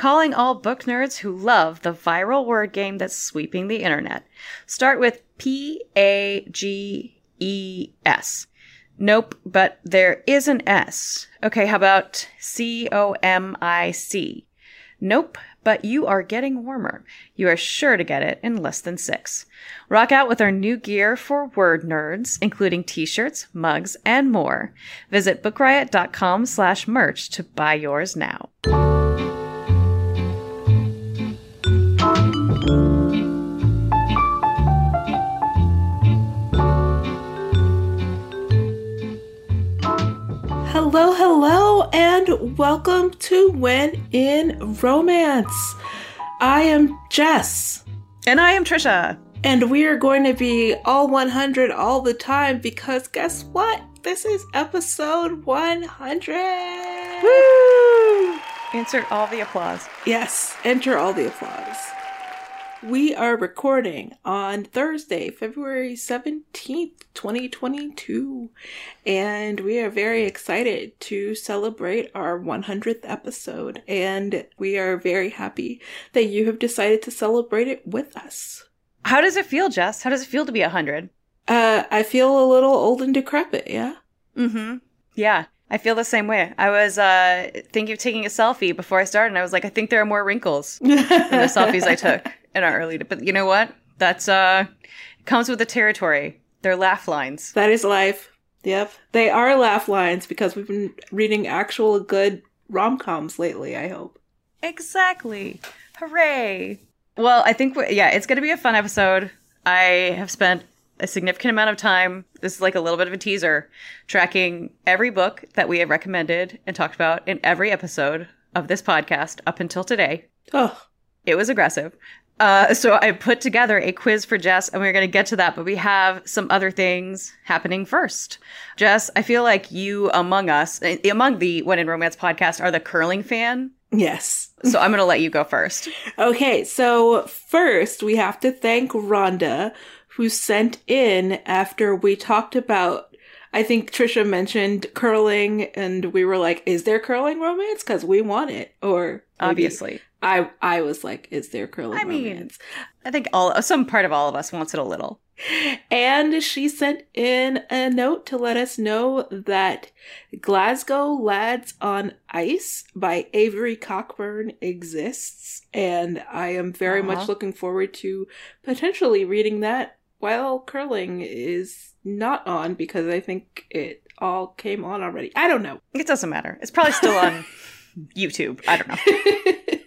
Calling all book nerds who love the viral word game that's sweeping the internet. Start with P-A-G-E-S. Nope, but there is an S. Okay, how about C O M I C? Nope, but you are getting warmer. You are sure to get it in less than six. Rock out with our new gear for word nerds, including t-shirts, mugs, and more. Visit bookriot.com slash merch to buy yours now. Hello, hello, and welcome to When in Romance. I am Jess, And I am Trisha. and we are going to be all 100 all the time because guess what? This is episode 100. Woo! Insert all the applause. Yes, enter all the applause. We are recording on Thursday, February 17th, 2022, and we are very excited to celebrate our 100th episode. And we are very happy that you have decided to celebrate it with us. How does it feel, Jess? How does it feel to be 100? Uh, I feel a little old and decrepit, yeah? Mm-hmm. Yeah, I feel the same way. I was uh, thinking of taking a selfie before I started, and I was like, I think there are more wrinkles than the selfies I took in our early. But you know what? That's uh, comes with the territory. They're laugh lines. That is life. Yep. They are laugh lines because we've been reading actual good rom coms lately, I hope. Exactly. Hooray! Well, I think yeah, it's going to be a fun episode. I have spent a significant amount of time. This is like a little bit of a teaser, tracking every book that we have recommended and talked about in every episode of this podcast up until today. Oh, It was aggressive. Uh, so I put together a quiz for Jess, and we're going to get to that. But we have some other things happening first. Jess, I feel like you, among us, eh, among the When in Romance podcast, are the curling fan. yes. So I'm going to let you go first. Okay, so first we have to thank Rhonda, who sent in after we talked about. I think Trisha mentioned curling, and we were like, "Is there curling romance? Because we want it." Or Obviously, I I was like, "Is there curling I mean- romance?" I think all some part of all of us wants it a little. And she sent in a note to let us know that Glasgow Lads on Ice by Avery Cockburn exists. And I am very Uh-huh. much looking forward to potentially reading that while curling is not on because I think it all came on already. I don't know. It doesn't matter. It's probably still on YouTube. I don't know.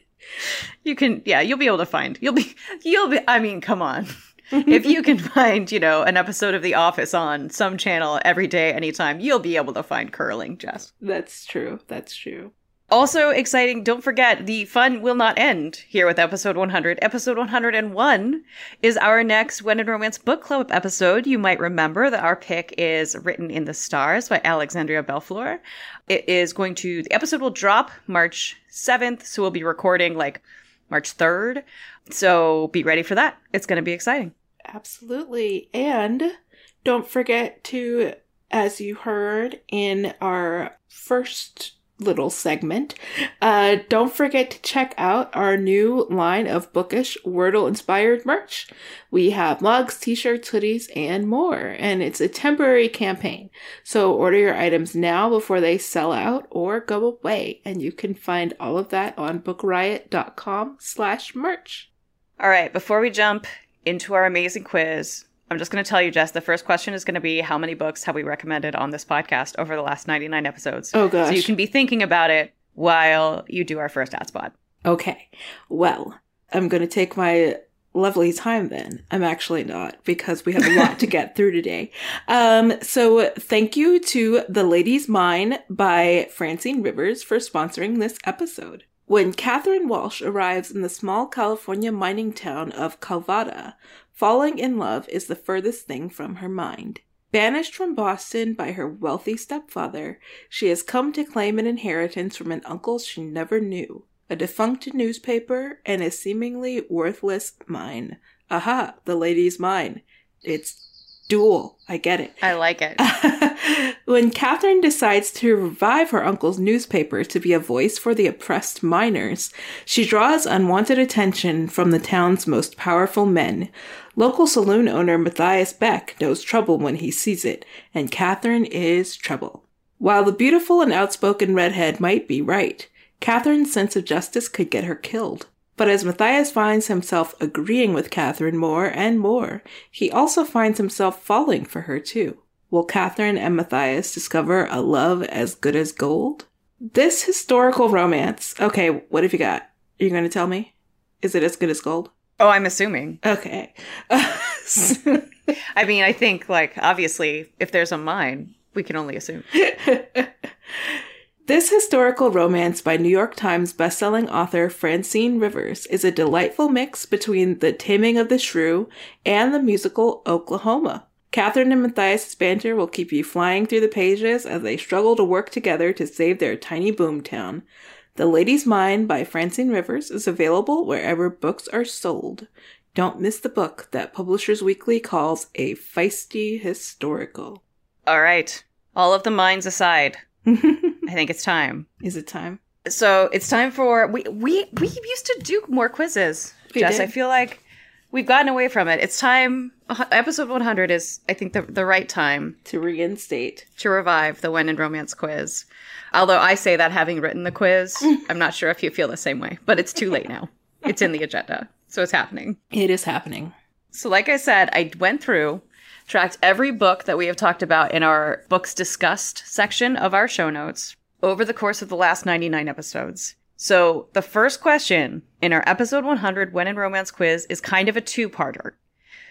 You can, yeah, you'll be able to find. You'll be, you'll be. I mean, come on. if you can find, you know, an episode of The Office on some channel every day, anytime, you'll be able to find curling, Jess. That's true. That's true. Also exciting, don't forget, the fun will not end here with episode 100. Episode 101 is our next When in Romance Book Club episode. You might remember that our pick is Written in the Stars by Alexandria Bellefleur. It is going to, the episode will drop March 7th, so we'll be recording like March 3rd. So be ready for that. It's going to be exciting. Absolutely. And don't forget to, as you heard in our first little segment, uh, don't forget to check out our new line of bookish Wordle inspired merch. We have mugs, t-shirts, hoodies, and more. And it's a temporary campaign. So order your items now before they sell out or go away. And you can find all of that on bookriot.com slash merch. All right, before we jump into our amazing quiz, I'm just going to tell you, Jess, the first question is going to be how many books have we recommended on this podcast over the last 99 episodes? Oh gosh. So you can be thinking about it while you do our first ad spot. Okay. Well, I'm going to take my lovely time then. I'm actually not because we have a lot to get through today. Um, so thank you to The Lady's Mine by Francine Rivers for sponsoring this episode. When Catherine Walsh arrives in the small California mining town of Calvada, falling in love is the furthest thing from her mind. Banished from Boston by her wealthy stepfather, she has come to claim an inheritance from an uncle she never knew, a defunct newspaper, and a seemingly worthless mine. Aha, the lady's mine. It's dual. I get it. I like it. when Catherine decides to revive her uncle's newspaper to be a voice for the oppressed miners, she draws unwanted attention from the town's most powerful men. Local saloon owner Matthias Beck knows trouble when he sees it, and Catherine is trouble. While the beautiful and outspoken redhead might be right, Catherine's sense of justice could get her killed. But as Matthias finds himself agreeing with Catherine more and more, he also finds himself falling for her too. Will Catherine and Matthias discover a love as good as gold? This historical romance. Okay, what have you got? Are you going to tell me? Is it as good as gold? Oh, I'm assuming. Okay. I mean, I think, like, obviously, if there's a mine, we can only assume. This historical romance by New York Times bestselling author Francine Rivers is a delightful mix between The Taming of the Shrew and the musical Oklahoma. Catherine and Matthias' banter will keep you flying through the pages as they struggle to work together to save their tiny boomtown. The Lady's Mine by Francine Rivers is available wherever books are sold. Don't miss the book that Publishers Weekly calls a feisty historical. All right. All of the mines aside, I think it's time. Is it time? So it's time for we we we used to do more quizzes. We Jess, did. I feel like we've gotten away from it. It's time. uh, Episode 100 is, I think, the the right time To reinstate. to revive the When in Romance quiz. Although I say that having written the quiz, I'm not sure if you feel the same way. But it's too late now. It's in the agenda, so it's happening. It is happening. So, like I said, I went through, tracked every book that we have talked about in our books discussed section of our show notes over the course of the last 99 episodes. So, the first question in our episode 100 When in Romance quiz is kind of a two parter.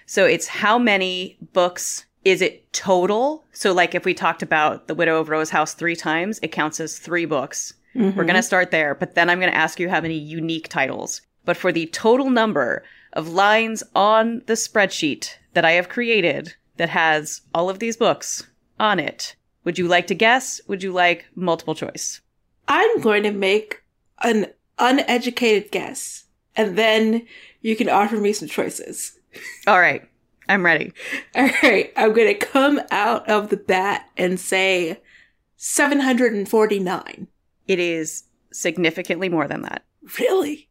So, it's how many books is it total? So, like if we talked about The Widow of Rose House three times, it counts as three books. We're mm-hmm. going to start there, but then I'm going to ask you how many unique titles. But for the total number of lines on the spreadsheet that I have created that has all of these books on it, would you like to guess? Would you like multiple choice? I'm going to make an uneducated guess, and then you can offer me some choices. All right, I'm ready. All right, I'm going to come out of the bat and say 749. It is significantly more than that. Really?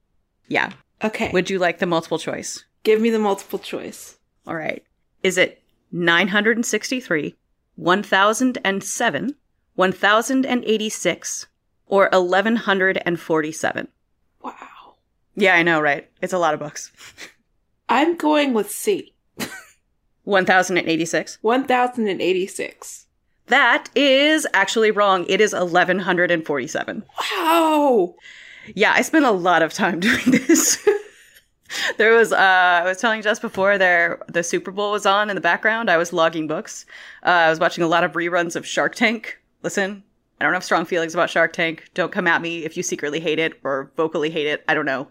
Yeah. Okay. Would you like the multiple choice? Give me the multiple choice. All right. Is it 963, 1007, 1086, or 1147? Wow. Yeah, I know, right? It's a lot of books. I'm going with C. 1086. 1086. That is actually wrong. It is 1147. Wow. Yeah, I spent a lot of time doing this. there was uh I was telling just before there the Super Bowl was on in the background. I was logging books. Uh, I was watching a lot of reruns of Shark Tank. Listen, I don't have strong feelings about Shark Tank. Don't come at me if you secretly hate it or vocally hate it. I don't know.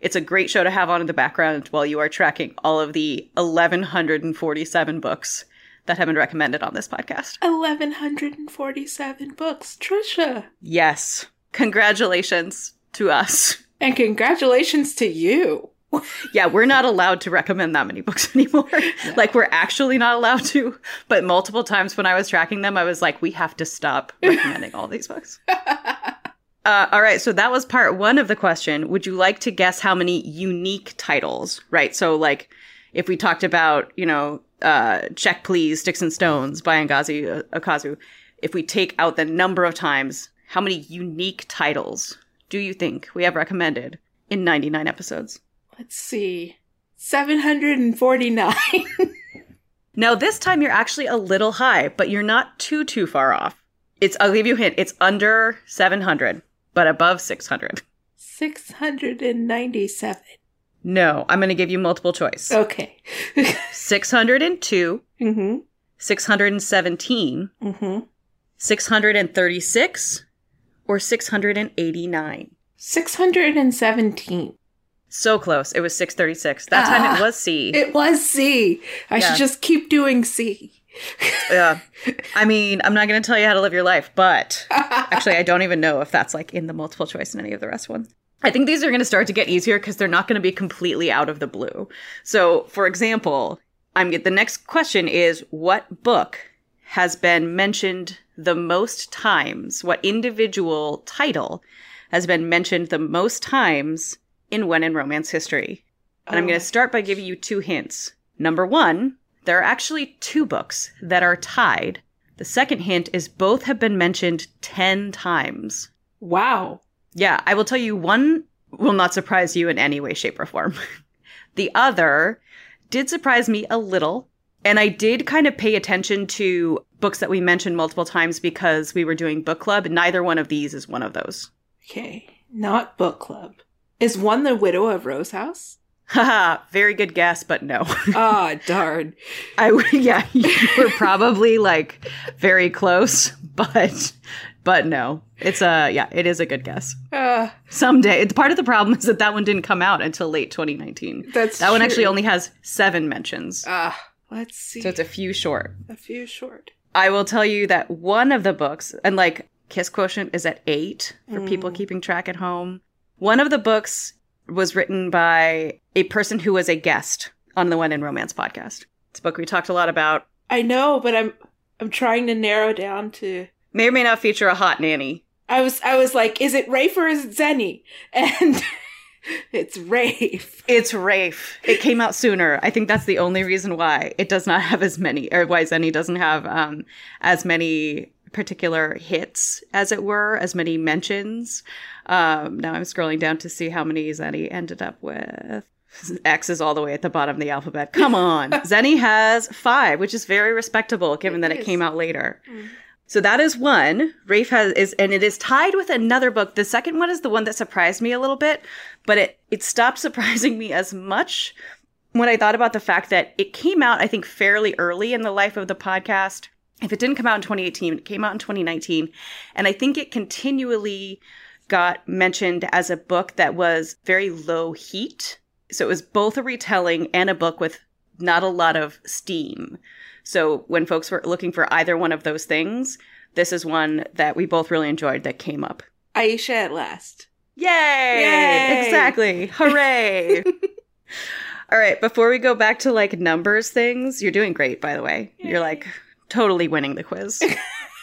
It's a great show to have on in the background while you are tracking all of the 1147 books that have been recommended on this podcast. 1147 books. Trisha. Yes. Congratulations to us. And congratulations to you. Yeah, we're not allowed to recommend that many books anymore. Like, we're actually not allowed to. But multiple times when I was tracking them, I was like, we have to stop recommending all these books. Uh, all right, so that was part one of the question. Would you like to guess how many unique titles, right? So, like, if we talked about, you know, uh, Check Please, Sticks and Stones by Ngozi uh, Ukazu, if we take out the number of times, how many unique titles do you think we have recommended in 99 episodes? Let's see. 749. Now this time you're actually a little high, but you're not too too far off. It's I'll give you a hint. It's under 700, but above 600. 697. No, I'm going to give you multiple choice. Okay. 602, mm-hmm. 617, Mm-hmm. 636, or 689. 617. So close. It was 636. That time Ah, it was C. It was C. I Yeah. should just keep doing C. yeah. I mean, I'm not going to tell you how to live your life, but actually, I don't even know if that's like in the multiple choice in any of the rest ones. I think these are going to start to get easier because they're not going to be completely out of the blue. So, for example, I'm the next question is what book has been mentioned the most times? What individual title has been mentioned the most times in When in Romance history? And I'm Oh. going to start by giving you two hints. Number one, there are actually two books that are tied. The second hint is both have been mentioned 10 times. Wow. Yeah, I will tell you one will not surprise you in any way, shape, or form. the other did surprise me a little. And I did kind of pay attention to books that we mentioned multiple times because we were doing book club. Neither one of these is one of those. Okay. Not book club. Is one the widow of Rose House? Haha, very good guess, but no. Ah, darn. I yeah, you were probably like very close, but but no. It's a yeah, it is a good guess. Uh, Someday. Part of the problem is that that one didn't come out until late 2019. that's That one actually only has 7 mentions. Ah, let's see. So it's a few short. a few short. I will tell you that one of the books and like kiss quotient is at 8 for people keeping track at home. One of the books was written by a person who was a guest on the When in Romance podcast. It's a book we talked a lot about. I know, but I'm I'm trying to narrow down to May or may not feature a hot nanny. I was I was like, is it Rafe or is it Zenny? And it's Rafe. It's Rafe. It came out sooner. I think that's the only reason why it does not have as many, or why Zenny doesn't have um, as many particular hits, as it were, as many mentions. Um, now I'm scrolling down to see how many Zenny ended up with. X is all the way at the bottom of the alphabet. Come on. Zenny has five, which is very respectable given that It it is. came out later. So that is one. Rafe has is and it is tied with another book. The second one is the one that surprised me a little bit, but it it stopped surprising me as much when I thought about the fact that it came out I think fairly early in the life of the podcast. If it didn't come out in 2018, it came out in 2019, and I think it continually got mentioned as a book that was very low heat. So it was both a retelling and a book with not a lot of steam. So when folks were looking for either one of those things, this is one that we both really enjoyed that came up. Ayesha at last. Yay! Yay! Exactly. Hooray! All right, before we go back to like numbers things, you're doing great by the way. You're like totally winning the quiz.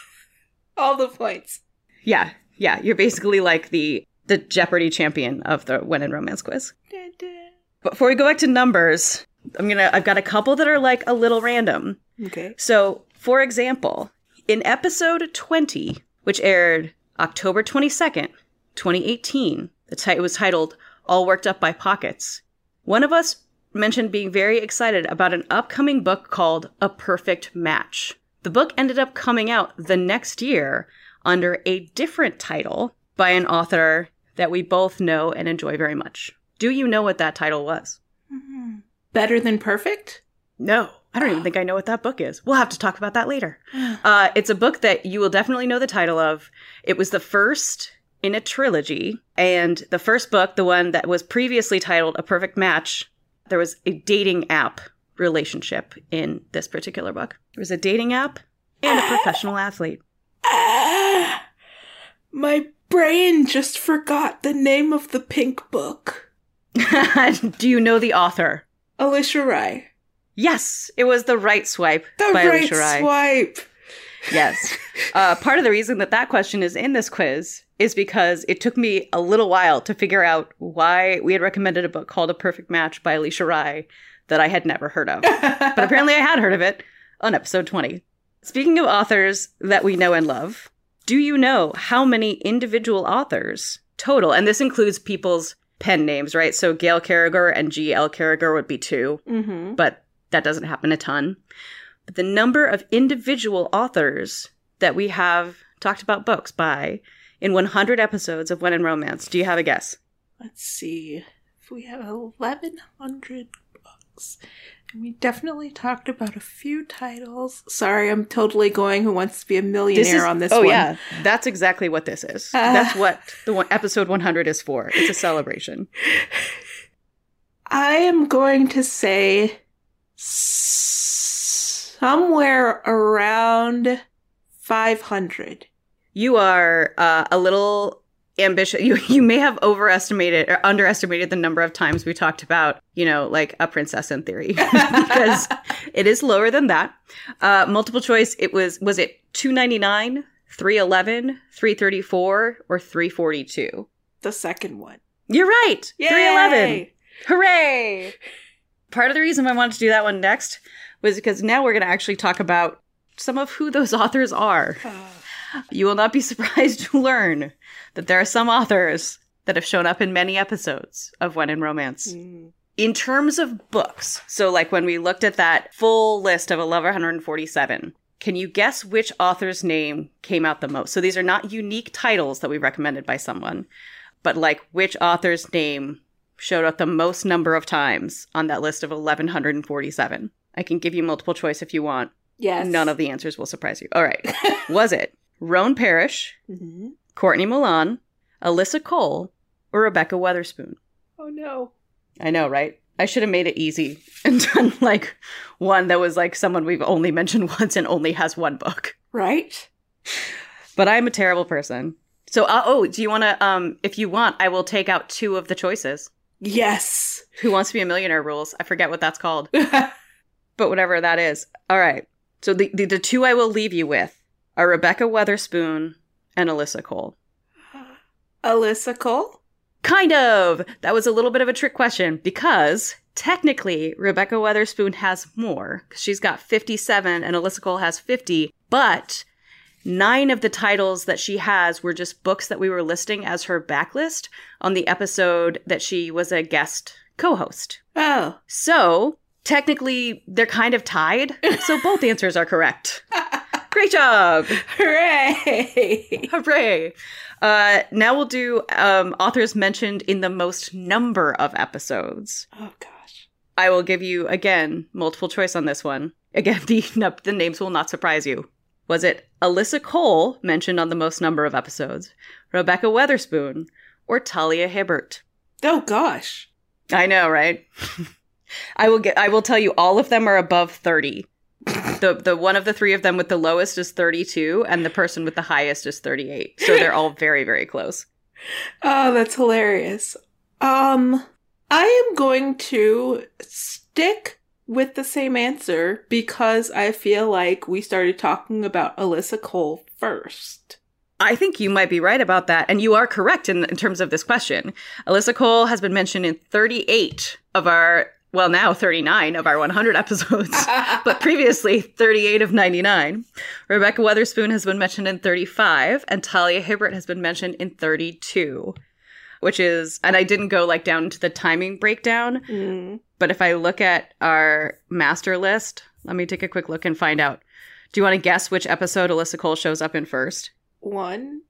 All the points. yeah. Yeah, you're basically like the the Jeopardy champion of the When in Romance quiz. Dun, dun. Before we go back to numbers, I'm going to I've got a couple that are like a little random. Okay. So, for example, in episode 20, which aired October 22nd, 2018, the title was titled All Worked Up by Pockets. One of us mentioned being very excited about an upcoming book called A Perfect Match. The book ended up coming out the next year under a different title by an author that we both know and enjoy very much. Do you know what that title was? Better than perfect? No, I don't even think I know what that book is. We'll have to talk about that later. Uh, it's a book that you will definitely know the title of. It was the first in a trilogy, and the first book, the one that was previously titled A Perfect Match, there was a dating app relationship in this particular book. There was a dating app and a professional athlete. My brain just forgot the name of the pink book. Do you know the author? Alisha Rai. Yes, it was The Right Swipe The by right Alisha Rai. swipe. Yes. Uh, part of the reason that that question is in this quiz is because it took me a little while to figure out why we had recommended a book called A Perfect Match by Alisha Rai that I had never heard of. but apparently I had heard of it on episode 20. Speaking of authors that we know and love, do you know how many individual authors total, and this includes people's pen names, right? So Gail Carriger and G.L. Carriger would be two mm-hmm. but that doesn't happen a ton. But the number of individual authors that we have talked about books by in 100 episodes of When in Romance, do you have a guess? Let's see. If we have 1,100 books. And we definitely talked about a few titles. Sorry, I'm totally going Who Wants to Be a Millionaire is- on this oh one. yeah, that's exactly what this is. Uh. that's what the one, episode 100 is for. It's a celebration. I am going to say somewhere around 500. You are uh, a little ambitious. You you may have overestimated or underestimated the number of times we talked about, you know, like a princess in theory, because it is lower than that. Uh, multiple choice. It was was it two ninety nine, three eleven, three thirty four, or three forty two? The second one. You're right. Yay! Three eleven. Hooray! Part of the reason I wanted to do that one next was because now we're going to actually talk about some of who those authors are. You will not be surprised to learn that there are some authors that have shown up in many episodes of When in Romance. Mm. In terms of books, so like when we looked at that full list of 1147, can you guess which author's name came out the most? So these are not unique titles that we recommended by someone, but like which author's name showed up the most number of times on that list of 1147. I can give you multiple choice if you want. Yes. None of the answers will surprise you. All right. Was it Roan Parrish, Mhm. Courtney Milan, Alyssa Cole, or Rebekah Weatherspoon? Oh no. I know, right? I should have made it easy and done like one that was like someone we've only mentioned once and only has one book. Right? But I'm a terrible person. So, uh, oh, do you want to? Um, if you want, I will take out two of the choices. Yes. Who wants to be a millionaire rules? I forget what that's called, but whatever that is. All right. So the the, the two I will leave you with are Rebekah Weatherspoon and Alyssa Cole. Alyssa Cole? Kind of. That was a little bit of a trick question because technically Rebekah Weatherspoon has more. 'cause She's got 57 and Alyssa Cole has 50, but nine of the titles that she has were just books that we were listing as her backlist on the episode that she was a guest co host. Oh. So technically they're kind of tied. So both answers are correct. Great job. Hooray! Hooray! Uh, now we'll do um, authors mentioned in the most number of episodes. Oh gosh. I will give you again multiple choice on this one. Again, the no, the names will not surprise you. Was it Alyssa Cole mentioned on the most number of episodes, Rebekah Weatherspoon, or Talia Hibbert? Oh gosh. I know, right? I will get. I will tell you, all of them are above thirty. The the one of the three of them with the lowest is thirty two, and the person with the highest is thirty eight. So they're all very very close. Oh, that's hilarious. Um, I am going to stick with the same answer because I feel like we started talking about Alyssa Cole first. I think you might be right about that, and you are correct in, in terms of this question. Alyssa Cole has been mentioned in 38 of our, well, now 39 of our 100 episodes, but previously 38 of 99. Rebekah Weatherspoon has been mentioned in 35, and Talia Hibbert has been mentioned in 32, which is, and I didn't go like down to the timing breakdown, Mm. but if I look at our master list, let me take a quick look and find out. Do you want to guess which episode Alyssa Cole shows up in first? One.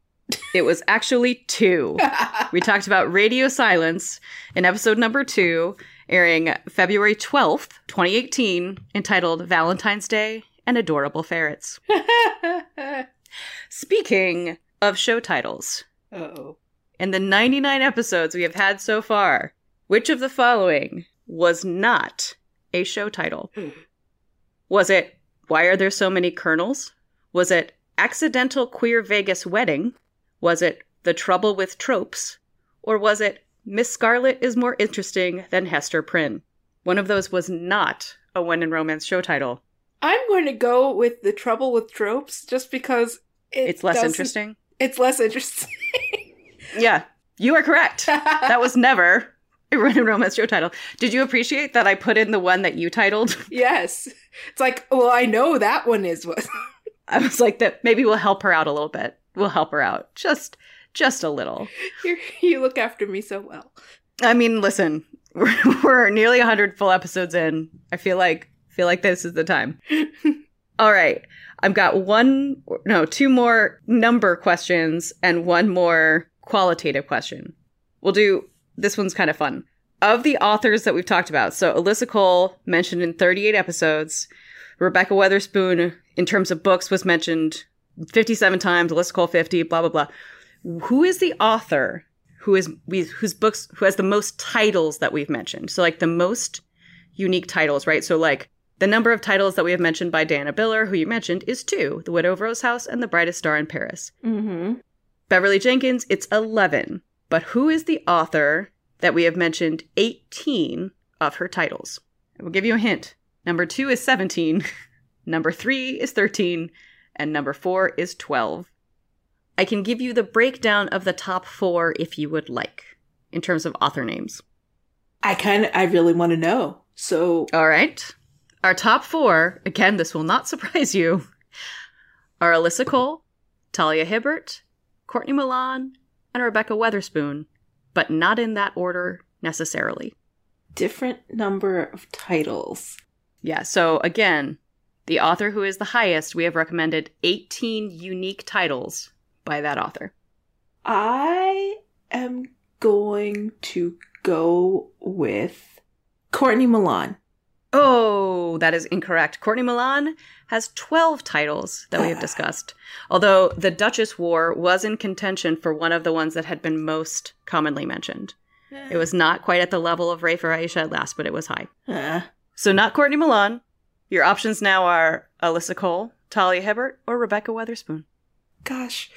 It was actually two. We talked about radio silence in episode number two, airing February 12th, 2018, entitled Valentine's Day and Adorable Ferrets. Speaking of show titles, oh. in the 99 episodes we have had so far, which of the following was not a show title? Hmm. Was it Why Are There So Many Colonels? Was it Accidental Queer Vegas Wedding? Was it The Trouble with Tropes? Or was it Miss Scarlet is More Interesting Than Hester Prynne? One of those was not a When in Romance show title. I'm going to go with the trouble with tropes just because it It's less interesting. It's less interesting. Yeah, you are correct. that was never a When in Romance show title. Did you appreciate that I put in the one that you titled? yes. It's like, well, I know that one is what. I was like that maybe we'll help her out a little bit. We'll help her out. Just just a little. You're, you look after me so well. I mean, listen, we're, we're nearly 100 full episodes in. I feel like feel like this is the time. All right. I've got one no, two more number questions and one more qualitative question. We'll do this one's kind of fun. of the authors that we've talked about, so Alyssa Cole mentioned in 38 episodes, Rebekah Weatherspoon, in terms of books, was mentioned 57 times, Alyssa Cole 50, blah, blah, blah. Who is the author who is we whose books who has the most titles that we've mentioned? So like the most unique titles, right? So like the number of titles that we have mentioned by Diana Biller, who you mentioned, is two: The Widow of Rose House and The Brightest Star in Paris. Mm-hmm. Beverly Jenkins, it's 11. But who is the author that we have mentioned 18 of her titles? I will give you a hint. Number two is 17, number three is 13, and number four is 12. I can give you the breakdown of the top four if you would like, in terms of author names. I kind of, I really want to know. So, All right. Our top four, again, this will not surprise you, are Alyssa Cole, Talia Hibbert, Courtney Milan, and Rebekah Weatherspoon, but not in that order necessarily. different number of titles. Yeah, so again, the author who is the highest, we have recommended 18 unique titles by that author. I am going to go with Courtney Milan. Oh, that is incorrect. Courtney Milan has 12 titles that we have discussed. Although the Duchess War was in contention for one of the ones that had been most commonly mentioned. It was not quite at the level of Ray for Ayesha at last, but it was high. Uh, So not Courtney Milan. Your options now are Alyssa Cole, Talia Hibbert, or Rebekah Weatherspoon. gosh,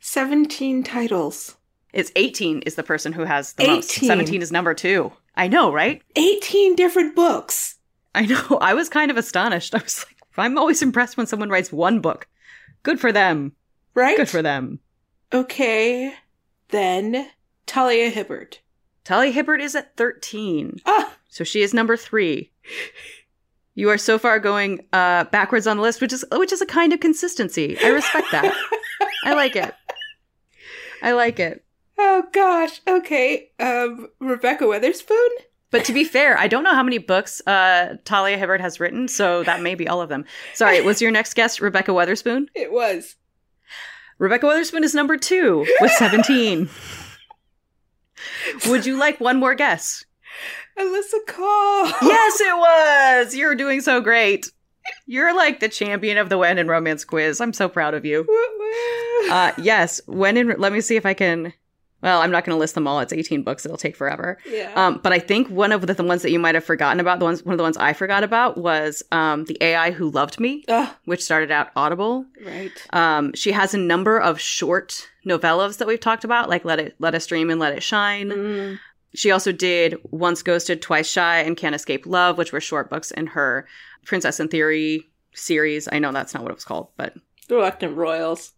17 titles. It's 18 is the person who has the most. 18. 17 is number two. I know, right? 18 different books. I know. I was kind of astonished. I was like, I'm always impressed when someone writes one book. Good for them. Right? Good for them. Okay, then Talia Hibbert. Talia Hibbert is at 13. Ah, So she is number three. You are so far going uh, backwards on the list, which is which is a kind of consistency. I respect that. I like it. I like it. oh gosh. Okay, um, Rebekah Weatherspoon. But to be fair, I don't know how many books uh, Talia Hibbert has written, so that may be all of them. Sorry, was your next guest Rebekah Weatherspoon? It was. Rebekah Weatherspoon is number two with 17. Would you like one more guess? Alyssa Cole. Yes, it was! You're doing so great. You're like the champion of the When in Romance quiz. I'm so proud of you. Uh, yes, When in. Let me see if I can. Well, I'm not going to list them all. It's 18 books. It'll take forever. yeah. Um, but I think one of the, the ones that you might have forgotten about, the ones one of the ones I forgot about was um, the AI who loved me, Ah, which started out Audible. right. Um, she has a number of short novellas that we've talked about, like Let It Let Us Dream and Let It Shine. Mm, She also did Once Ghosted, Twice Shy, and Can't Escape Love, which were short books in her Princess in Theory series. I know that's not what it was called, but Reluctant Royals.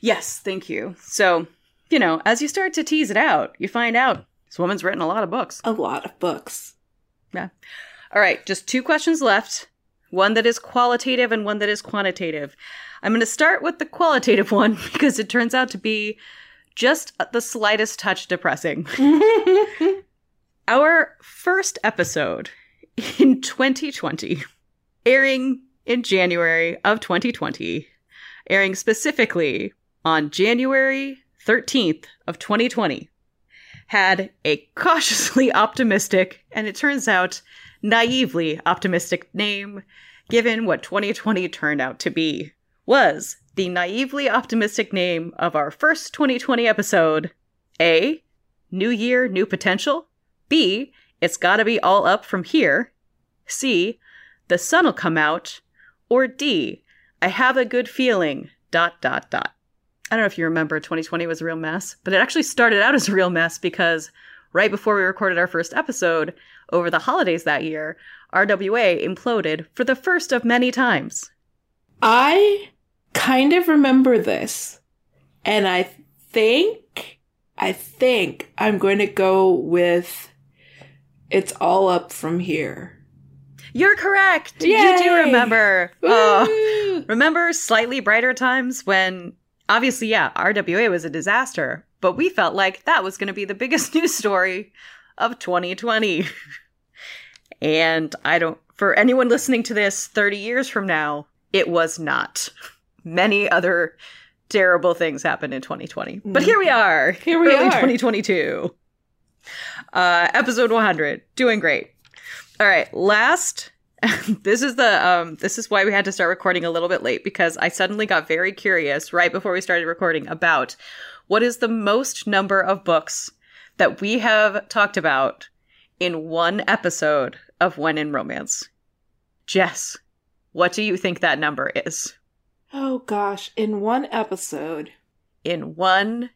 Yes, thank you. So, you know, as you start to tease it out, you find out this woman's written a lot of books. A lot of books. Yeah. All right, just two questions left. One that is qualitative and one that is quantitative. I'm going to start with the qualitative one because it turns out to be just the slightest touch depressing. Our first episode in 2020, airing in January of 2020, airing specifically on January 13th of 2020, had a cautiously optimistic, and it turns out naively optimistic name, given what 2020 turned out to be, was the naively optimistic name of our first 2020 episode A. New Year, New Potential. B. It's gotta be all up from here. C. The sun'll come out. Or D. I have a good feeling. Dot, dot, dot. I don't know if you remember 2020 was a real mess, but it actually started out as a real mess because right before we recorded our first episode, over the holidays that year, RWA imploded for the first of many times. I kind of remember this. And I think, I think I'm going to go with It's All Up From Here. You're correct. You do Yay! remember. Oh, remember slightly brighter times when obviously, yeah, RWA was a disaster, but we felt like that was going to be the biggest news story of 2020. and I don't, for anyone listening to this 30 years from now, it was not. Many other terrible things happened in 2020. But here we are. Here we are. 2022. Uh, episode 100, doing great. All right, last. this is the um this is why we had to start recording a little bit late because I suddenly got very curious right before we started recording about what is the most number of books that we have talked about in one episode of When in Romance. Jess, what do you think that number is? Oh gosh, in one episode. In one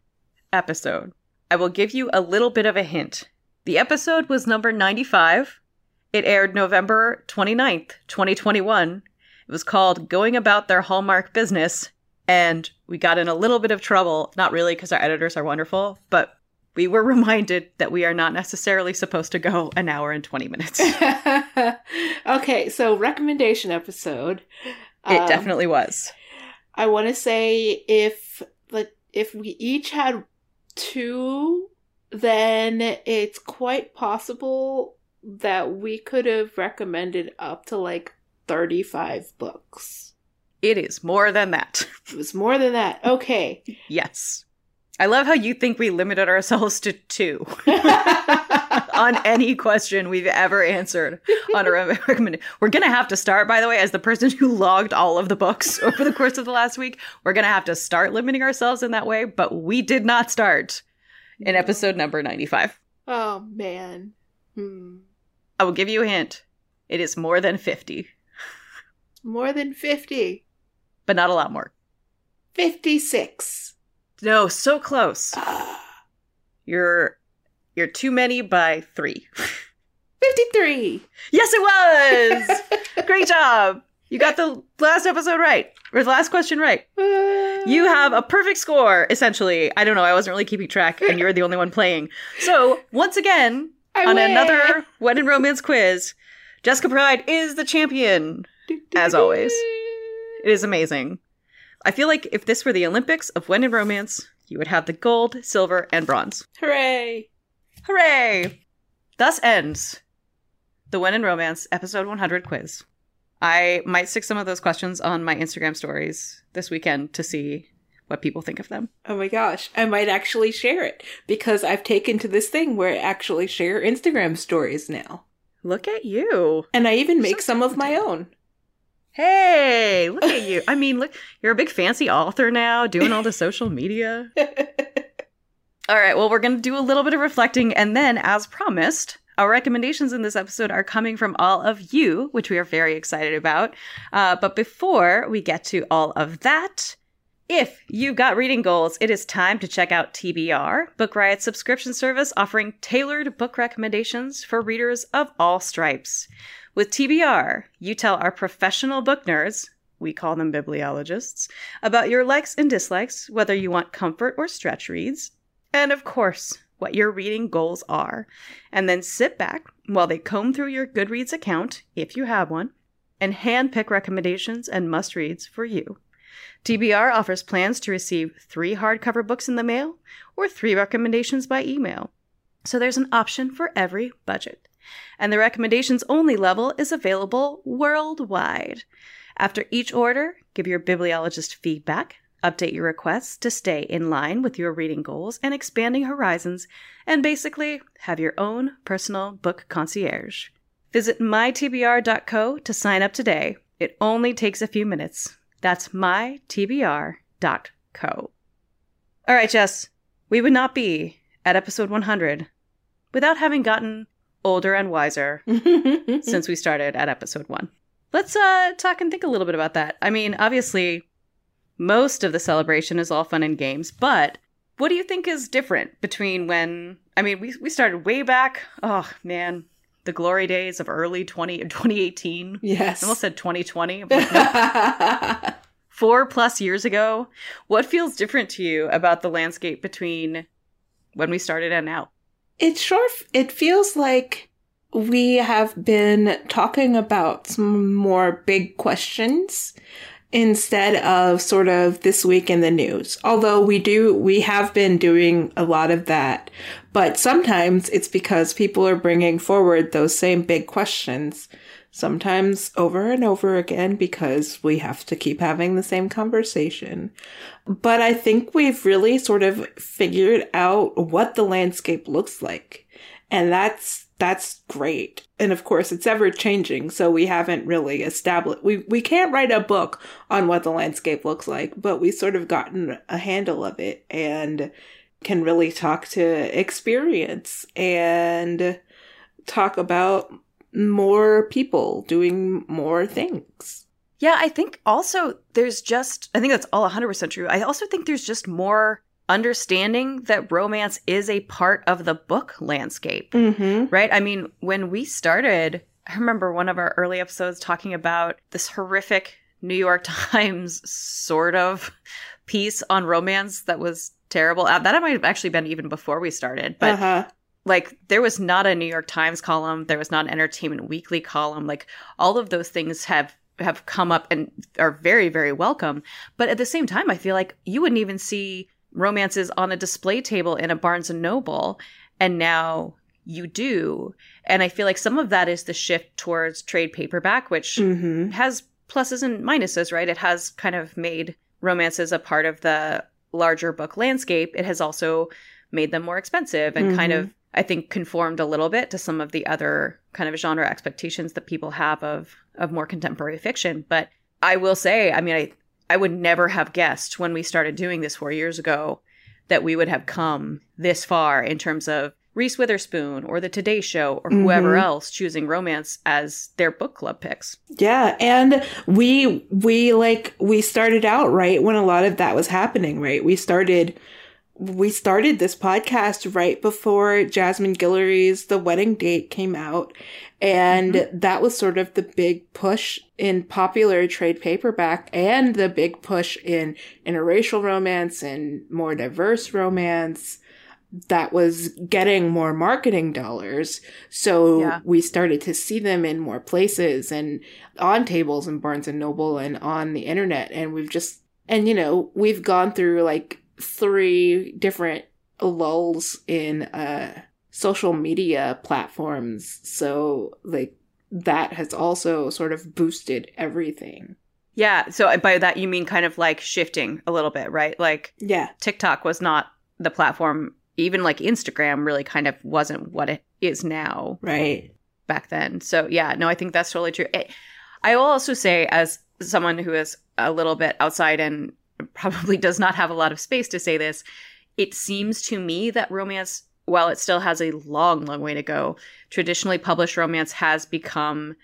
episode. I will give you a little bit of a hint. The episode was number 95. It aired November 29th, 2021. It was called Going About Their Hallmark Business. And we got in a little bit of trouble. Not really, because our editors are wonderful, but we were reminded that we are not necessarily supposed to go an hour and 20 minutes. okay, so recommendation episode. Um, definitely was. I want to say if like if we each had two, then it's quite possible that we could have recommended up to like 35 books. It is more than that. It was more than that. Okay. yes. I love how you think we limited ourselves to two on any question we've ever answered on a recommendation. We're going to have to start, by the way, as the person who logged all of the books over the course of the last week, we're going to have to start limiting ourselves in that way, but we did not start in episode number 95. Oh, man. Hmm. I will give you a hint. It is more than 50. More than 50. But not a lot more. 56. No, so close. You're you're too many by 3. 53. Yes, it was. Great job. You got the last episode right, or the last question right. Uh, you have a perfect score, essentially. I don't know. I wasn't really keeping track, and you're the only one playing. So, once again, I on win. another When in Romance quiz, Jessica Pryde is the champion, as always. It is amazing. I feel like if this were the Olympics of When in Romance, you would have the gold, silver, and bronze. Hooray. Hooray! Thus ends the When in Romance episode 100 quiz. I might stick some of those questions on my Instagram stories this weekend to see what people think of them. Oh my gosh, I might actually share it because I've taken to this thing where I actually share Instagram stories now. Look at you. And I even make So some of my own. Hey, look at you. I mean, look, you're a big fancy author now, doing all the social media. All right, well, we're going to do a little bit of reflecting, and then, as promised, our recommendations in this episode are coming from all of you, which we are very excited about. Uh, but before we get to all of that, if you've got reading goals, it is time to check out TBR, Book Riot's subscription service offering tailored book recommendations for readers of all stripes. With TBR, you tell our professional book nerds, we call them bibliologists, about your likes and dislikes, whether you want comfort or stretch reads, and of course, what your reading goals are. And then sit back while they comb through your Goodreads account, if you have one, and handpick recommendations and must reads for you. TBR offers plans to receive three hardcover books in the mail or three recommendations by email. So there's an option for every budget. And the recommendations only level is available worldwide. After each order, give your bibliologist feedback, update your requests to stay in line with your reading goals and expanding horizons, and basically have your own personal book concierge. Visit mytbr.co to sign up today. It only takes a few minutes. That's mytbr.co. All right, Jess, we would not be at episode 100 without having gotten older and wiser since we started at episode 1. Let's uh talk and think a little bit about that. I mean, obviously most of the celebration is all fun and games, but what do you think is different between when I mean, we we started way back. Oh, man. The glory days of early 20 2018. yes. I almost said 2020. Like, nope. four plus years ago. What feels different to you about the landscape between when we started and now? It sure f- it feels like we have been talking about some more big questions instead of sort of this week in the news. Although we do we have been doing a lot of that, but sometimes it's because people are bringing forward those same big questions sometimes over and over again because we have to keep having the same conversation. But I think we've really sort of figured out what the landscape looks like. And that's that's great. And of course, it's ever changing, so we haven't really established we we can't write a book on what the landscape looks like, but we sort of gotten a handle of it and can really talk to experience and talk about more people doing more things. Yeah, I think also there's just, I think that's all 100% true. I also think there's just more understanding that romance is a part of the book landscape, Mm-hmm. right? I mean, when we started, I remember one of our early episodes talking about this horrific New York Times sort of piece on romance that was terrible. Uh, That might have actually been even before we started, but uh-huh. like there was not a New York Times column, there was not an Entertainment Weekly column. Like all of those things have have come up and are very very welcome. But at the same time, I feel like you wouldn't even see romances on a display table in a Barnes and Noble, and now you do. And I feel like some of that is the shift towards trade paperback, which Mm-hmm. has pluses and minuses, right? It has kind of made romances a part of the larger book landscape. It has also made them more expensive and kind Mhm. of, I think, conformed a little bit to some of the other kind of genre expectations that people have of of more contemporary fiction. But I will say, I mean, I I would never have guessed when we started doing this four years ago that we would have come this far in terms of Reese Witherspoon or the Today Show or whoever Mhm. else choosing romance as their book club picks. Yeah, and we we like we started out right when a lot of that was happening, right? We started we started this podcast right before Jasmine Guillory's The Wedding Date came out, and that was sort of the big push in popular trade paperback and the big push in interracial romance and more diverse romance that was getting more marketing dollars. So Yeah. we started to see them in more places and on tables in Barnes and Noble and on the internet. And we've just, and you know, we've gone through like three different lulls in, uh, social media platforms. So like that has also sort of boosted everything. Yeah. So by that, you mean kind of like shifting a little bit, right? Like Yeah. TikTok was not the platform, even like Instagram really kind of wasn't what it is now Right. back then. So yeah, no, I think that's totally true. I- I will also say, as someone who is a little bit outside and probably does not have a lot of space to say this, it seems to me that romance, while it still has a long, long way to go, traditionally published romance has become,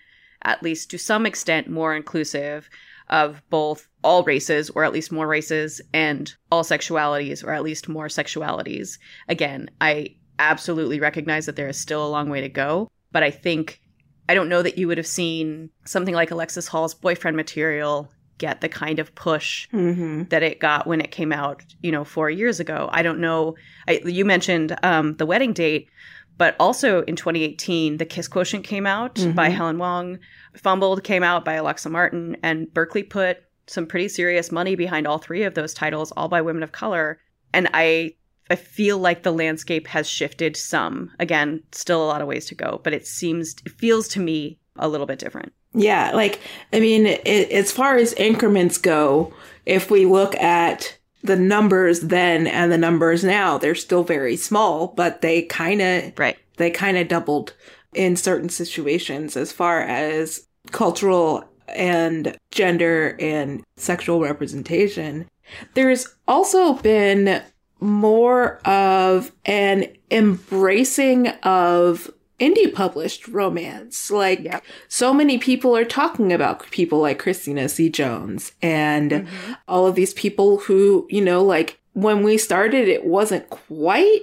at least to some extent, more inclusive of both all races, or at least more races, and all sexualities, or at least more sexualities. Again, I absolutely recognize that there is still a long way to go, but I think I don't know that you would have seen something like Alexis Hall's boyfriend material get the kind of push Mm-hmm. that it got when it came out, you know, four years ago. I don't know. I, you mentioned um, the wedding date, but also in 2018, The Kiss Quotient came out by Mhm. Helen Hoang. Fumbled came out by Alexa Martin, and Berkley put some pretty serious money behind all three of those titles, all by women of color. And I I feel like the landscape has shifted some. Again, still a lot of ways to go, but it seems it feels to me a little bit different. Yeah, like I mean, it, as far as increments go, if we look at the numbers then and the numbers now, they're still very small, but they kind of Right. they kind of doubled in certain situations as far as cultural and gender and sexual representation. There's also been more of an embracing of indie published romance. Like Yep. so many people are talking about people like Christina C. Jones and mm-hmm. all of these people who, you know, like when we started, it wasn't quite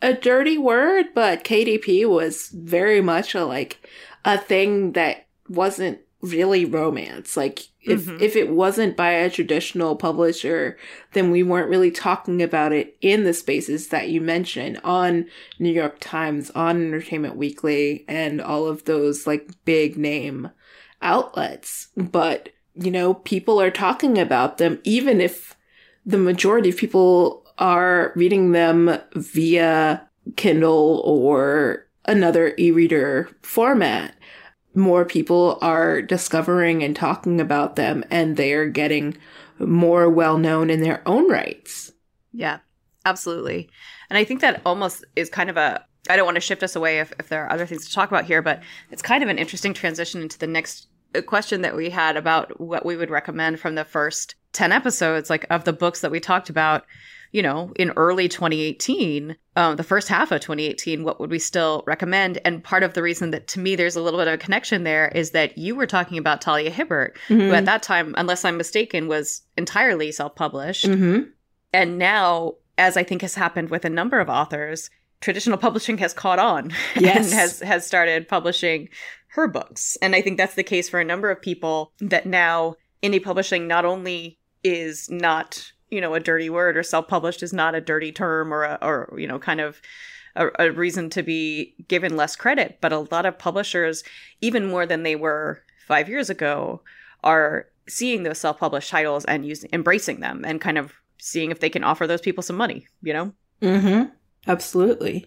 a dirty word, but KDP was very much a like a thing that wasn't really romance. Like if Mhm. if it wasn't by a traditional publisher, then we weren't really talking about it in the spaces that you mentioned on New York Times, on Entertainment Weekly, and all of those like big name outlets. But you know, people are talking about them even if the majority of people are reading them via Kindle or another e-reader format. More people are discovering and talking about them and they are getting more well known in their own rights. Yeah, absolutely. And I think that almost is kind of a I don't want to shift us away if, if there are other things to talk about here, but it's kind of an interesting transition into the next uh, question that we had about what we would recommend from the first 10 episodes, like of the books that we talked about, you know, in early 2018, um, the first half of 2018, what would we still recommend? And part of the reason that to me there's a little bit of a connection there is that you were talking about Talia Hibbert, mm-hmm. who at that time, unless I'm mistaken, was entirely self published. Mm-hmm. And now, as I think has happened with a number of authors, traditional publishing has caught on yes. and has has started publishing her books. And I think that's the case for a number of people that now indie publishing not only is not, you know, a dirty word or self-published is not a dirty term or a, or you know, kind of a, a reason to be given less credit, but a lot of publishers even more than they were 5 years ago are seeing those self-published titles and using embracing them and kind of seeing if they can offer those people some money, you know? Mhm. Absolutely.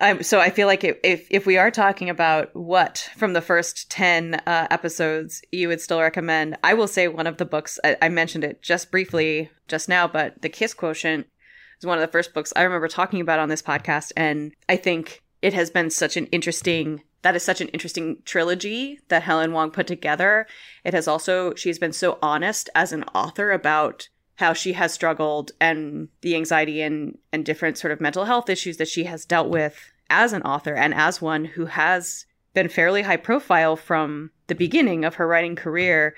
Um, so I feel like if if we are talking about what from the first ten uh, episodes you would still recommend, I will say one of the books I, I, mentioned it just briefly just now, but the Kiss Quotient is one of the first books I remember talking about on this podcast, and I think it has been such an interesting that is such an interesting trilogy that Helen Hoang put together. It has also she's been so honest as an author about how she has struggled and the anxiety and, and different sort of mental health issues that she has dealt with as an author and as one who has been fairly high profile from the beginning of her writing career.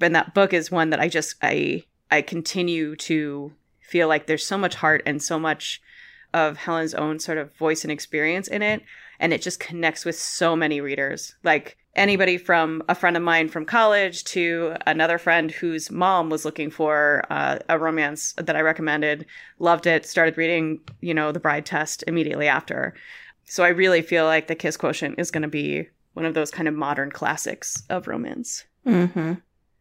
And that book is one that I just I I continue to feel like there's so much heart and so much of Helen's own sort of voice and experience in it. And it just connects with so many readers. Like anybody from a friend of mine from college to another friend whose mom was looking for uh, a romance that I recommended, loved it, started reading, you know, The Bride Test immediately after. So I really feel like The Kiss Quotient is going to be one of those kind of modern classics of romance. Mm-hmm.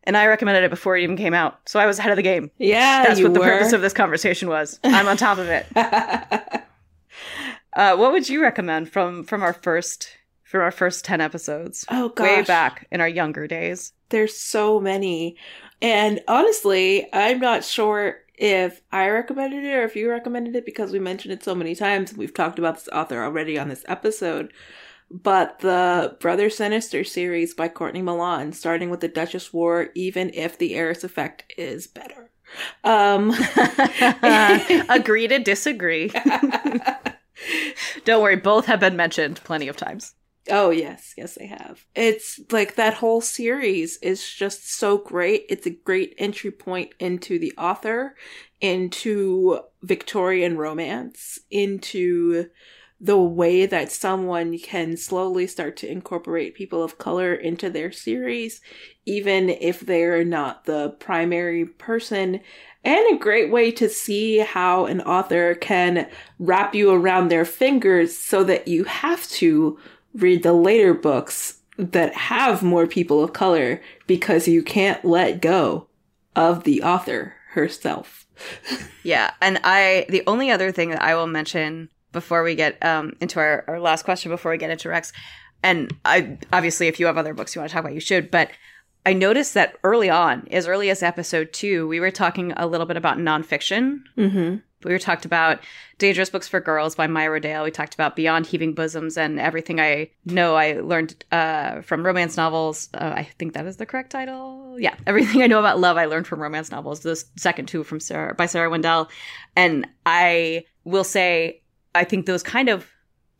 And I recommended it before it even came out. So I was ahead of the game. Yeah, That's what the were. purpose of this conversation was. I'm on top of it. uh, what would you recommend from from our first from our first 10 episodes. Oh, gosh. Way back in our younger days. There's so many. And honestly, I'm not sure if I recommended it or if you recommended it because we mentioned it so many times. We've talked about this author already on this episode. But the Brother Sinister series by Courtney Milan, starting with the Duchess War, even if the Heiress effect is better. Um, Agree to disagree. Don't worry, both have been mentioned plenty of times. Oh, yes. Yes, they have. It's like that whole series is just so great. It's a great entry point into the author, into Victorian romance, into the way that someone can slowly start to incorporate people of color into their series, even if they're not the primary person. And a great way to see how an author can wrap you around their fingers so that you have to read the later books that have more people of color because you can't let go of the author herself. yeah, and I the only other thing that I will mention before we get um, into our, our last question before we get into Rex, and I obviously if you have other books you want to talk about, you should, but I noticed that early on, as early as episode two, we were talking a little bit about nonfiction. Mm-hmm. We talked about Dangerous Books for Girls by Maya Rodale. We talked about Beyond Heaving Bosoms and everything I know I learned uh, from romance novels. Uh, I think that is the correct title. Yeah, everything I know about love I learned from romance novels. The second two from Sarah by Sarah Wendell, and I will say I think those kind of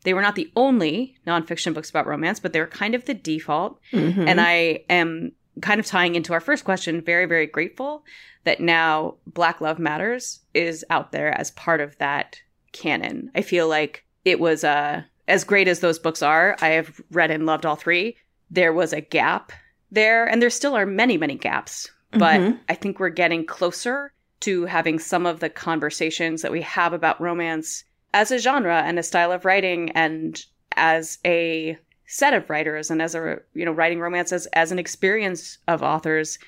they were not the only nonfiction books about romance, but they were kind of the default. Mm-hmm. And I am kind of tying into our first question, very, very grateful that now Black Love Matters is out there as part of that canon. I feel like it was uh, as great as those books are. I have read and loved all three. There was a gap there, and there still are many, many gaps. But mm-hmm. I think we're getting closer to having some of the conversations that we have about romance as a genre and a style of writing and as a set of writers and as a you know writing romance as, as an experience of authors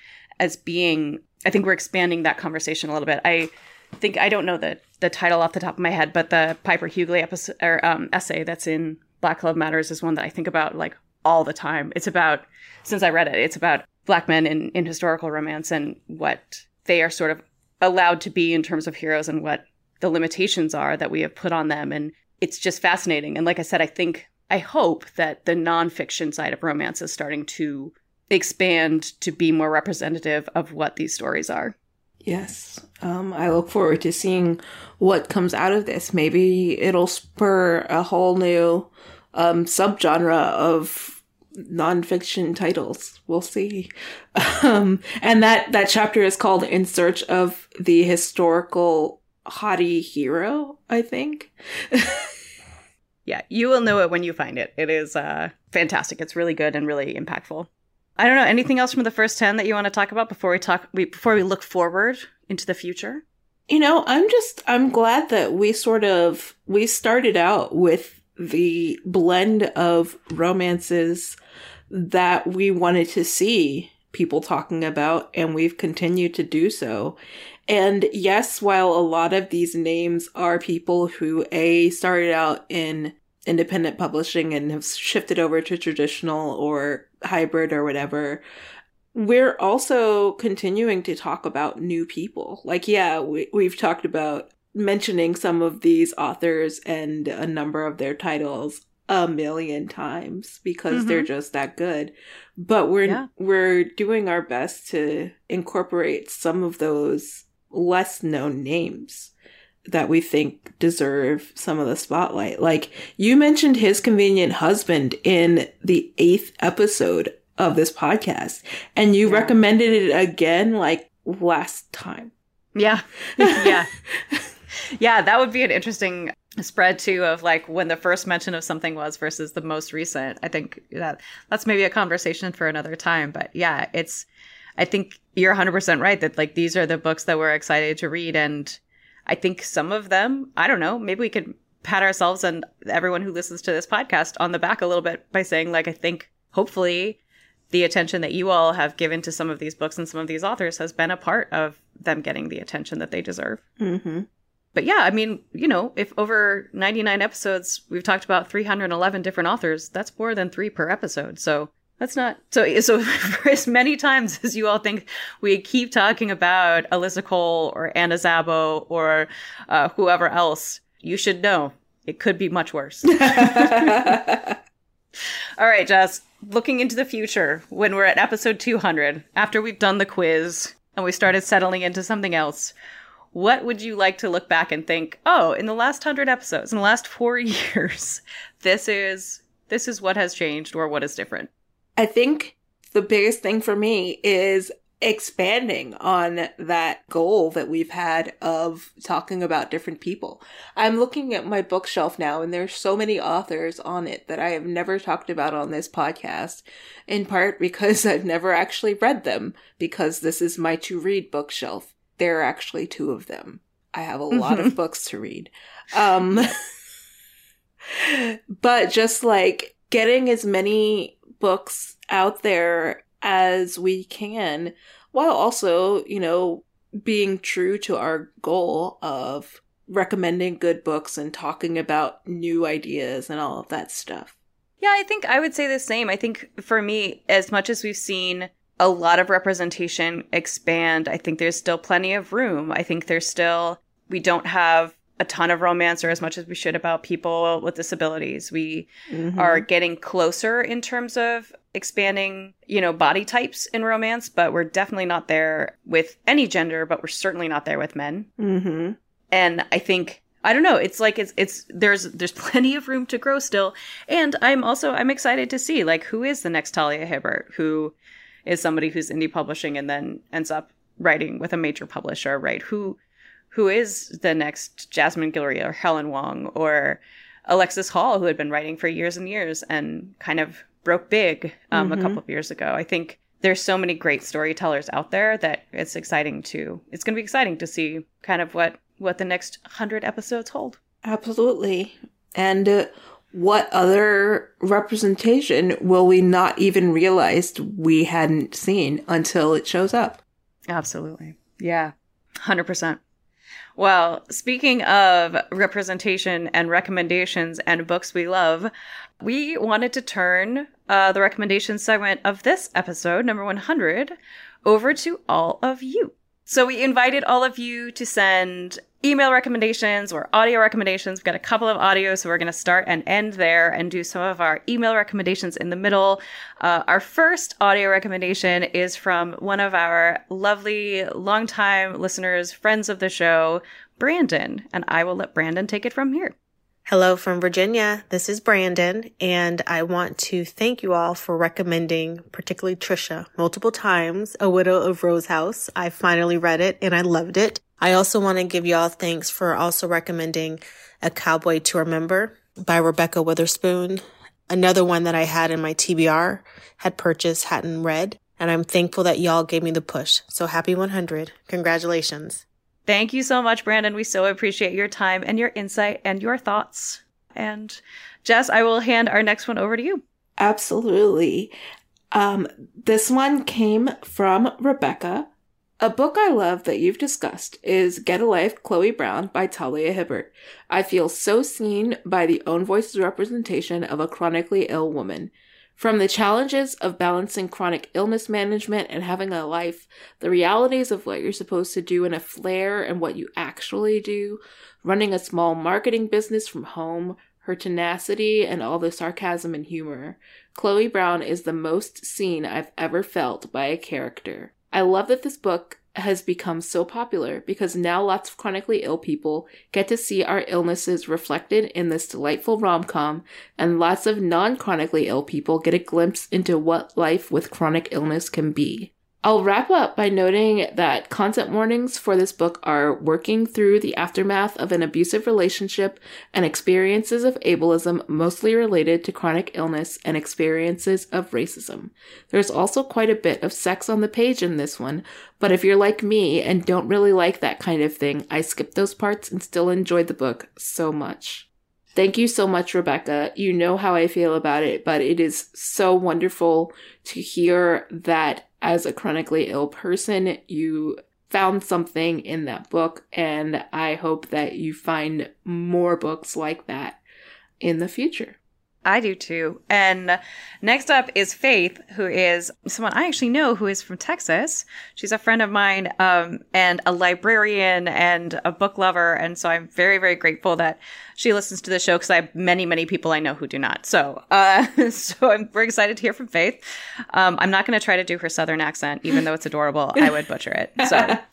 as being i think we're expanding that conversation a little bit. I think i don't know the the title off the top of my head but the piper huguley episode or um, essay that's in black love matters is one that i think about like all the time. It's about since i read it it's about black men in, in historical romance and what they are sort of allowed to be in terms of heroes and what the limitations are that we have put on them. And it's just fascinating. And like I said, I think, I hope that the nonfiction side of romance is starting to expand to be more representative of what these stories are. Yes. Um, I look forward to seeing what comes out of this. Maybe it'll spur a whole new um, subgenre of nonfiction titles. We'll see. Um, and that, that chapter is called In Search of the Historical Hottie Hero, I think. yeah, you will know it when you find it. It is uh, fantastic. It's really good and really impactful. I don't know anything else from the first 10 that you want to talk about before we talk we, before we look forward into the future? You know, I'm just I'm glad that we sort of we started out with the blend of romances that we wanted to see people talking about and we've continued to do so. And yes, while a lot of these names are people who A started out in independent publishing and have shifted over to traditional or hybrid or whatever, we're also continuing to talk about new people. Like, yeah, we, we've talked about mentioning some of these authors and a number of their titles a million times because mm-hmm. they're just that good. But we're yeah. we're doing our best to incorporate some of those less known names that we think deserve some of the spotlight. Like you mentioned his convenient husband in the eighth episode of this podcast, and you yeah. recommended it again like last time. Yeah. yeah. yeah, that would be an interesting spread too of like when the first mention of something was versus the most recent. I think that that's maybe a conversation for another time, but yeah, it's I think you're 100% right that like these are the books that we're excited to read and I think some of them, I don't know, maybe we could pat ourselves and everyone who listens to this podcast on the back a little bit by saying, like, I think hopefully the attention that you all have given to some of these books and some of these authors has been a part of them getting the attention that they deserve. Mm-hmm. But yeah, I mean, you know, if over 99 episodes we've talked about 311 different authors, that's more than three per episode. So that's not so. So for as many times as you all think we keep talking about Alyssa Cole or Anna Zabo or uh, whoever else, you should know it could be much worse. all right, Jess. Looking into the future, when we're at episode 200, after we've done the quiz and we started settling into something else, what would you like to look back and think? Oh, in the last hundred episodes, in the last four years, this is this is what has changed or what is different. I think the biggest thing for me is expanding on that goal that we've had of talking about different people. I'm looking at my bookshelf now and there's so many authors on it that I have never talked about on this podcast, in part because I've never actually read them because this is my to read bookshelf. There are actually two of them. I have a lot of books to read. Um but just like getting as many books out there as we can while also, you know, being true to our goal of recommending good books and talking about new ideas and all of that stuff. Yeah, I think I would say the same. I think for me, as much as we've seen a lot of representation expand, I think there's still plenty of room. I think there's still, we don't have a ton of romance or as much as we should about people with disabilities. We mm-hmm. are getting closer in terms of expanding, you know, body types in romance, but we're definitely not there with any gender, but we're certainly not there with men. Mm-hmm. And I think I don't know. It's like it's it's there's there's plenty of room to grow still, and I'm also I'm excited to see like who is the next Talia Hibbert, who is somebody who's indie publishing and then ends up writing with a major publisher, right? Who who is the next Jasmine Guillory or Helen Hoang or Alexis Hall, who had been writing for years and years and kind of broke big um, mm-hmm. a couple of years ago. I think there's so many great storytellers out there that it's exciting to it's going to be exciting to see kind of what what the next 100 episodes hold. Absolutely. And uh, what other representation will we not even realize we hadn't seen until it shows up? Absolutely. Yeah. 100%. Well, speaking of representation and recommendations and books we love, we wanted to turn uh, the recommendation segment of this episode, number 100, over to all of you. So we invited all of you to send email recommendations or audio recommendations. We've got a couple of audios, so we're going to start and end there and do some of our email recommendations in the middle. Uh, our first audio recommendation is from one of our lovely, longtime listeners, friends of the show, Brandon, and I will let Brandon take it from here. Hello from Virginia. This is Brandon, and I want to thank you all for recommending, particularly Trisha, multiple times, A Widow of Rose House. I finally read it and I loved it. I also want to give y'all thanks for also recommending A Cowboy to Remember by Rebekah Weatherspoon. Another one that I had in my TBR, had purchased, hadn't read, and I'm thankful that y'all gave me the push. So happy 100. Congratulations. Thank you so much, Brandon. We so appreciate your time and your insight and your thoughts. And Jess, I will hand our next one over to you. Absolutely. Um, this one came from Rebecca. A book I love that you've discussed is Get a Life, Chloe Brown by Talia Hibbert. I feel so seen by the own voice's representation of a chronically ill woman. From the challenges of balancing chronic illness management and having a life, the realities of what you're supposed to do in a flare and what you actually do, running a small marketing business from home, her tenacity, and all the sarcasm and humor. Chloe Brown is the most seen I've ever felt by a character. I love that this book has become so popular because now lots of chronically ill people get to see our illnesses reflected in this delightful rom com, and lots of non chronically ill people get a glimpse into what life with chronic illness can be. I'll wrap up by noting that content warnings for this book are working through the aftermath of an abusive relationship and experiences of ableism mostly related to chronic illness and experiences of racism. There's also quite a bit of sex on the page in this one, but if you're like me and don't really like that kind of thing, I skipped those parts and still enjoyed the book so much. Thank you so much, Rebecca. You know how I feel about it, but it is so wonderful to hear that as a chronically ill person, you found something in that book, and I hope that you find more books like that in the future. I do too. And next up is Faith, who is someone I actually know who is from Texas. She's a friend of mine um, and a librarian and a book lover. And so I'm very, very grateful that she listens to the show because I have many, many people I know who do not. So, uh, so I'm very excited to hear from Faith. Um, I'm not going to try to do her Southern accent, even though it's adorable. I would butcher it. So.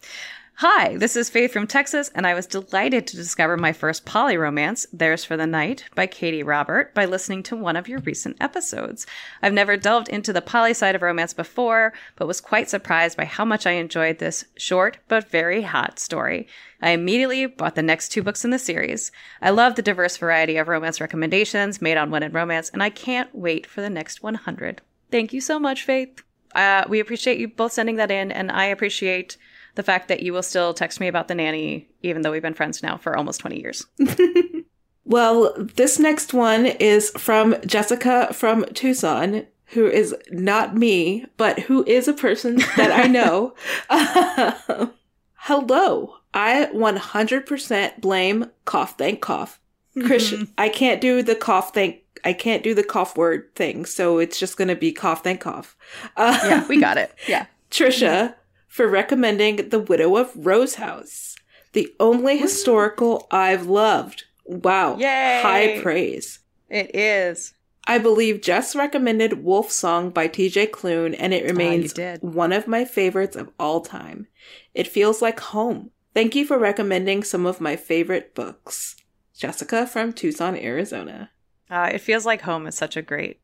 Hi, this is Faith from Texas, and I was delighted to discover my first poly romance, Theirs for the Night, by Katee Robert, by listening to one of your recent episodes. I've never delved into the poly side of romance before, but was quite surprised by how much I enjoyed this short but very hot story. I immediately bought the next two books in the series. I love the diverse variety of romance recommendations made on in Romance, and I can't wait for the next 100. Thank you so much, Faith. Uh, we appreciate you both sending that in, and I appreciate the fact that you will still text me about the nanny, even though we've been friends now for almost 20 years. well, this next one is from Jessica from Tucson, who is not me, but who is a person that I know. uh, hello. I 100% blame cough, thank cough. Christian, mm-hmm. I can't do the cough, thank I can't do the cough word thing, so it's just going to be cough, thank cough. Uh, yeah, we got it. Yeah. Trisha, for recommending The Widow of Rose House, the only historical I've loved. Wow. Yay. High praise. It is. I believe Jess recommended Wolf Song by TJ Klune, and it remains oh, one of my favorites of all time. It feels like home. Thank you for recommending some of my favorite books. Jessica from Tucson, Arizona. Uh, it feels like home is such a great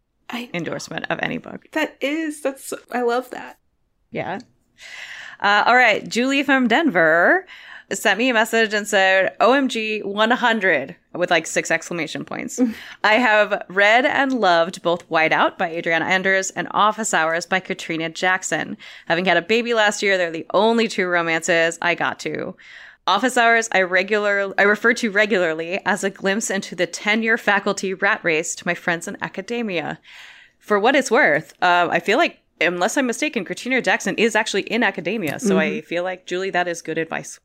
endorsement of any book. That is. That's. I love that. Yeah. Uh, all right, Julie from Denver sent me a message and said, OMG 100 with like six exclamation points. I have read and loved both Whiteout by Adriana Anders and Office Hours by Katrina Jackson. Having had a baby last year, they're the only two romances I got to. Office hours I regular I refer to regularly as a glimpse into the tenure faculty rat race to my friends in academia. For what it's worth, uh, I feel like unless I'm mistaken, Katrina Jackson is actually in academia. So mm-hmm. I feel like, Julie, that is good advice.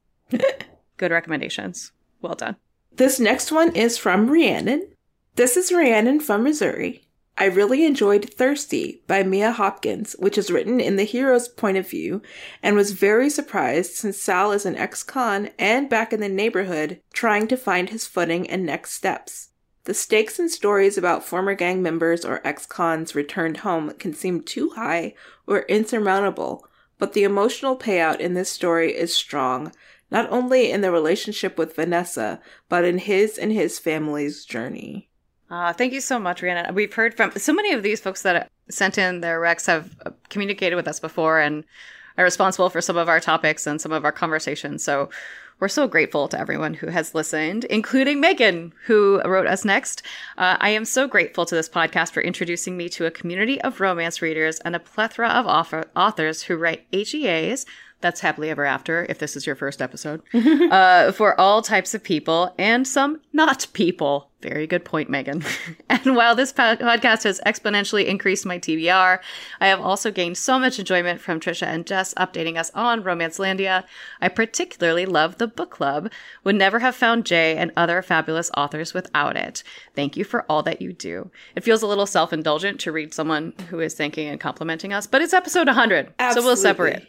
good recommendations. Well done. This next one is from Rhiannon. This is Rhiannon from Missouri. I really enjoyed Thirsty by Mia Hopkins, which is written in the hero's point of view, and was very surprised since Sal is an ex con and back in the neighborhood trying to find his footing and next steps. The stakes and stories about former gang members or ex cons returned home can seem too high or insurmountable, but the emotional payout in this story is strong, not only in the relationship with Vanessa, but in his and his family's journey. Uh, thank you so much, Rihanna. We've heard from so many of these folks that sent in their recs have uh, communicated with us before and are responsible for some of our topics and some of our conversations. So we're so grateful to everyone who has listened, including Megan, who wrote us next. Uh, I am so grateful to this podcast for introducing me to a community of romance readers and a plethora of author- authors who write HEAs that's happily ever after if this is your first episode. Uh, for all types of people and some not people. Very good point megan. And while this podcast has exponentially increased my tbr i have also gained so much enjoyment from trisha and jess updating us on romancelandia. I particularly love the book club. Would never have found jay and other fabulous authors without it. Thank you for all that you do. It feels a little self-indulgent to read someone who is thanking and complimenting us but it's episode 100 Absolutely. so we'll separate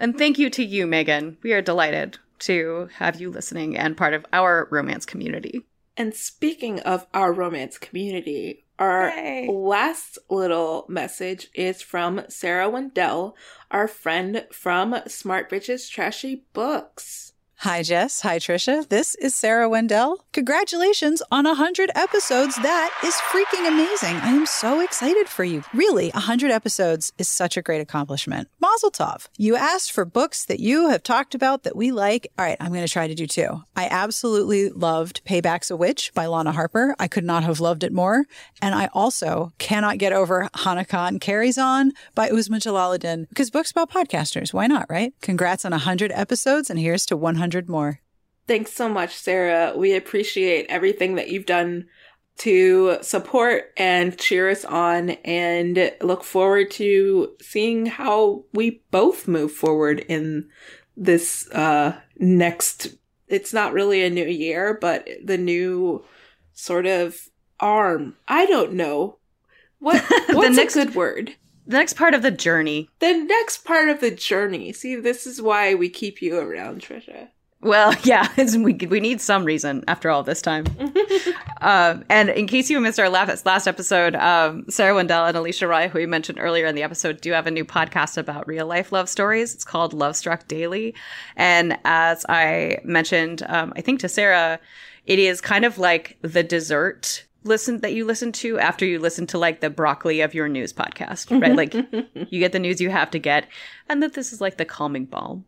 and thank you to you, Megan. We are delighted to have you listening and part of our romance community. And speaking of our romance community, our Yay. last little message is from Sarah Wendell, our friend from Smart Bitches Trashy Books. Hi, Jess. Hi, Trisha. This is Sarah Wendell. Congratulations on 100 episodes. That is freaking amazing. I am so excited for you. Really, 100 episodes is such a great accomplishment. Mazel tov. You asked for books that you have talked about that we like. All right, I'm going to try to do two. I absolutely loved Payback's a Witch by Lana Harper. I could not have loved it more. And I also cannot get over Hana Khan Carries On by Uzma Jalaluddin because books about podcasters. Why not, right? Congrats on 100 episodes, and here's to 100 100 more. Thanks so much, Sarah. We appreciate everything that you've done to support and cheer us on and look forward to seeing how we both move forward in this uh next it's not really a new year but the new sort of arm. I don't know. What what's next, a good word? The next part of the journey. The next part of the journey. See this is why we keep you around trisha well, yeah, we we need some reason after all this time. um, and in case you missed our last last episode, um, Sarah Wendell and Alisha Rai, who we mentioned earlier in the episode, do have a new podcast about real life love stories. It's called Love Struck Daily, and as I mentioned, um, I think to Sarah, it is kind of like the dessert listen that you listen to after you listen to like the broccoli of your news podcast, right? like you get the news you have to get, and that this is like the calming balm.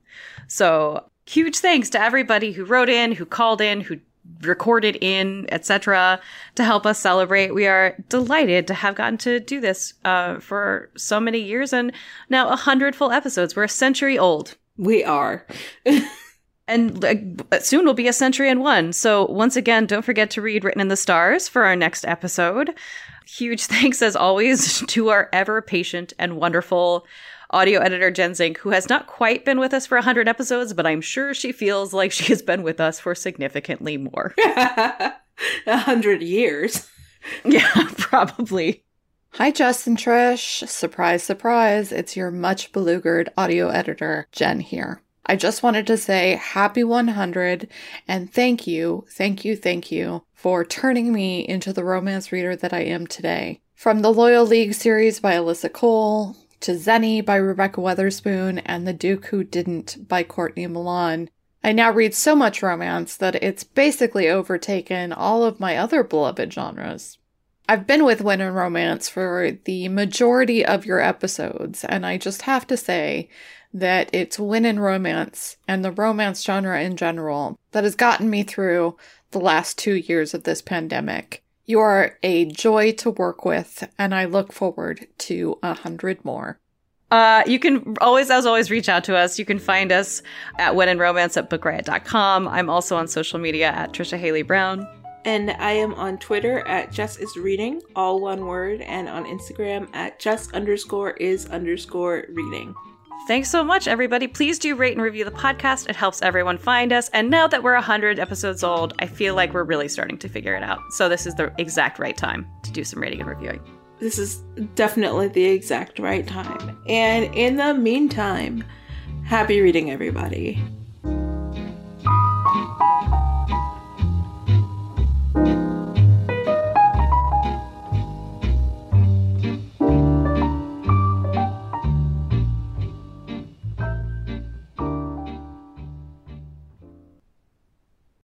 So huge thanks to everybody who wrote in, who called in, who recorded in, etc., to help us celebrate. We are delighted to have gotten to do this uh, for so many years and now a hundred full episodes. We're a century old. We are. and uh, soon will be a century and one. So once again, don't forget to read Written in the Stars for our next episode. Huge thanks as always to our ever patient and wonderful audio editor Jen Zink, who has not quite been with us for 100 episodes, but I'm sure she feels like she has been with us for significantly more. A hundred years. Yeah, probably. Hi, Justin Trish. Surprise, surprise. It's your much belugered audio editor, Jen here. I just wanted to say happy 100 and thank you, thank you, thank you for turning me into the romance reader that I am today. From the Loyal League series by Alyssa Cole, to Xeni by Rebekah Weatherspoon and The Duke Who Didn't by Courtney Milan. I now read so much romance that it's basically overtaken all of my other beloved genres. I've been with When in Romance for the majority of your episodes, and I just have to say that it's When in Romance and the romance genre in general that has gotten me through the last two years of this pandemic. You are a joy to work with, and I look forward to a hundred more. Uh, you can always, as always, reach out to us. You can find us at When in Romance at bookriot.com. I'm also on social media at Trisha Haley Brown. And I am on Twitter at just is reading, all one word, and on Instagram at just underscore is underscore reading. Thanks so much, everybody. Please do rate and review the podcast. It helps everyone find us. And now that we're 100 episodes old, I feel like we're really starting to figure it out. So this is the exact right time to do some rating and reviewing. This is definitely the exact right time. And in the meantime, happy reading, everybody.